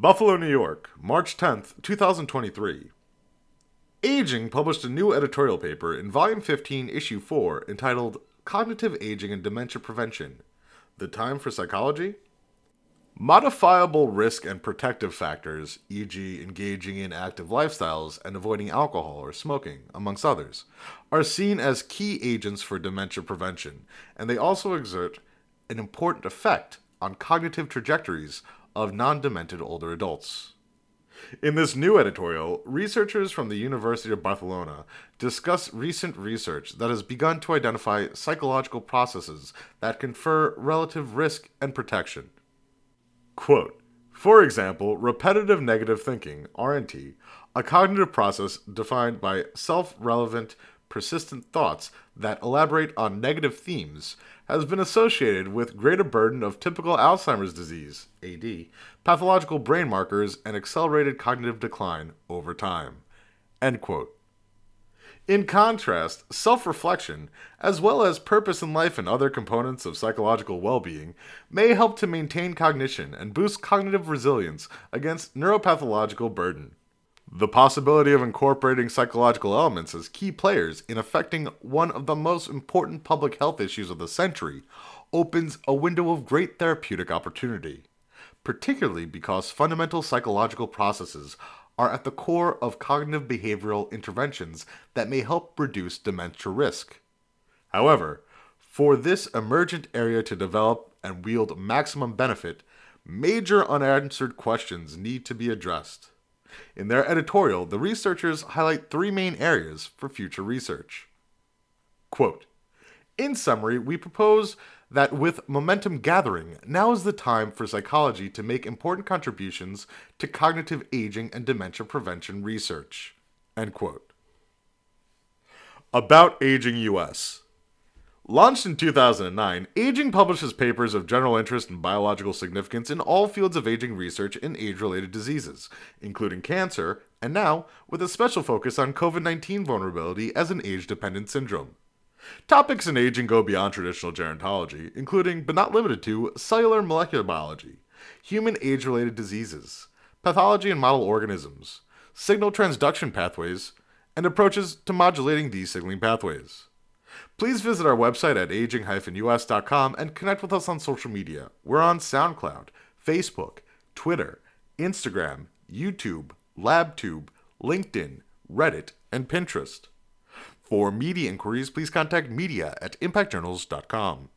Buffalo, New York, March 10th, 2023. Aging published a new editorial paper in Volume 15, Issue 4, entitled Cognitive Aging and Dementia Prevention The Time for Psychology? Modifiable risk and protective factors, e.g., engaging in active lifestyles and avoiding alcohol or smoking, amongst others, are seen as key agents for dementia prevention, and they also exert an important effect on cognitive trajectories of non demented older adults. In this new editorial, researchers from the University of Barcelona discuss recent research that has begun to identify psychological processes that confer relative risk and protection. Quote, for example, repetitive negative thinking, RNT, a cognitive process defined by self relevant, persistent thoughts that elaborate on negative themes, has been associated with greater burden of typical Alzheimer's disease, AD, pathological brain markers, and accelerated cognitive decline over time. End quote. In contrast, self reflection, as well as purpose in life and other components of psychological well being, may help to maintain cognition and boost cognitive resilience against neuropathological burden. The possibility of incorporating psychological elements as key players in affecting one of the most important public health issues of the century opens a window of great therapeutic opportunity, particularly because fundamental psychological processes are at the core of cognitive behavioral interventions that may help reduce dementia risk. However, for this emergent area to develop and wield maximum benefit, major unanswered questions need to be addressed. In their editorial, the researchers highlight three main areas for future research. Quote, in summary, we propose that with momentum gathering, now is the time for psychology to make important contributions to cognitive aging and dementia prevention research. End quote. About Aging US. Launched in 2009, Aging publishes papers of general interest and biological significance in all fields of aging research and age related diseases, including cancer, and now with a special focus on COVID 19 vulnerability as an age dependent syndrome. Topics in aging go beyond traditional gerontology, including, but not limited to, cellular molecular biology, human age related diseases, pathology and model organisms, signal transduction pathways, and approaches to modulating these signaling pathways. Please visit our website at aging-us.com and connect with us on social media. We're on SoundCloud, Facebook, Twitter, Instagram, YouTube, LabTube, LinkedIn, Reddit, and Pinterest. For media inquiries, please contact media at impactjournals.com.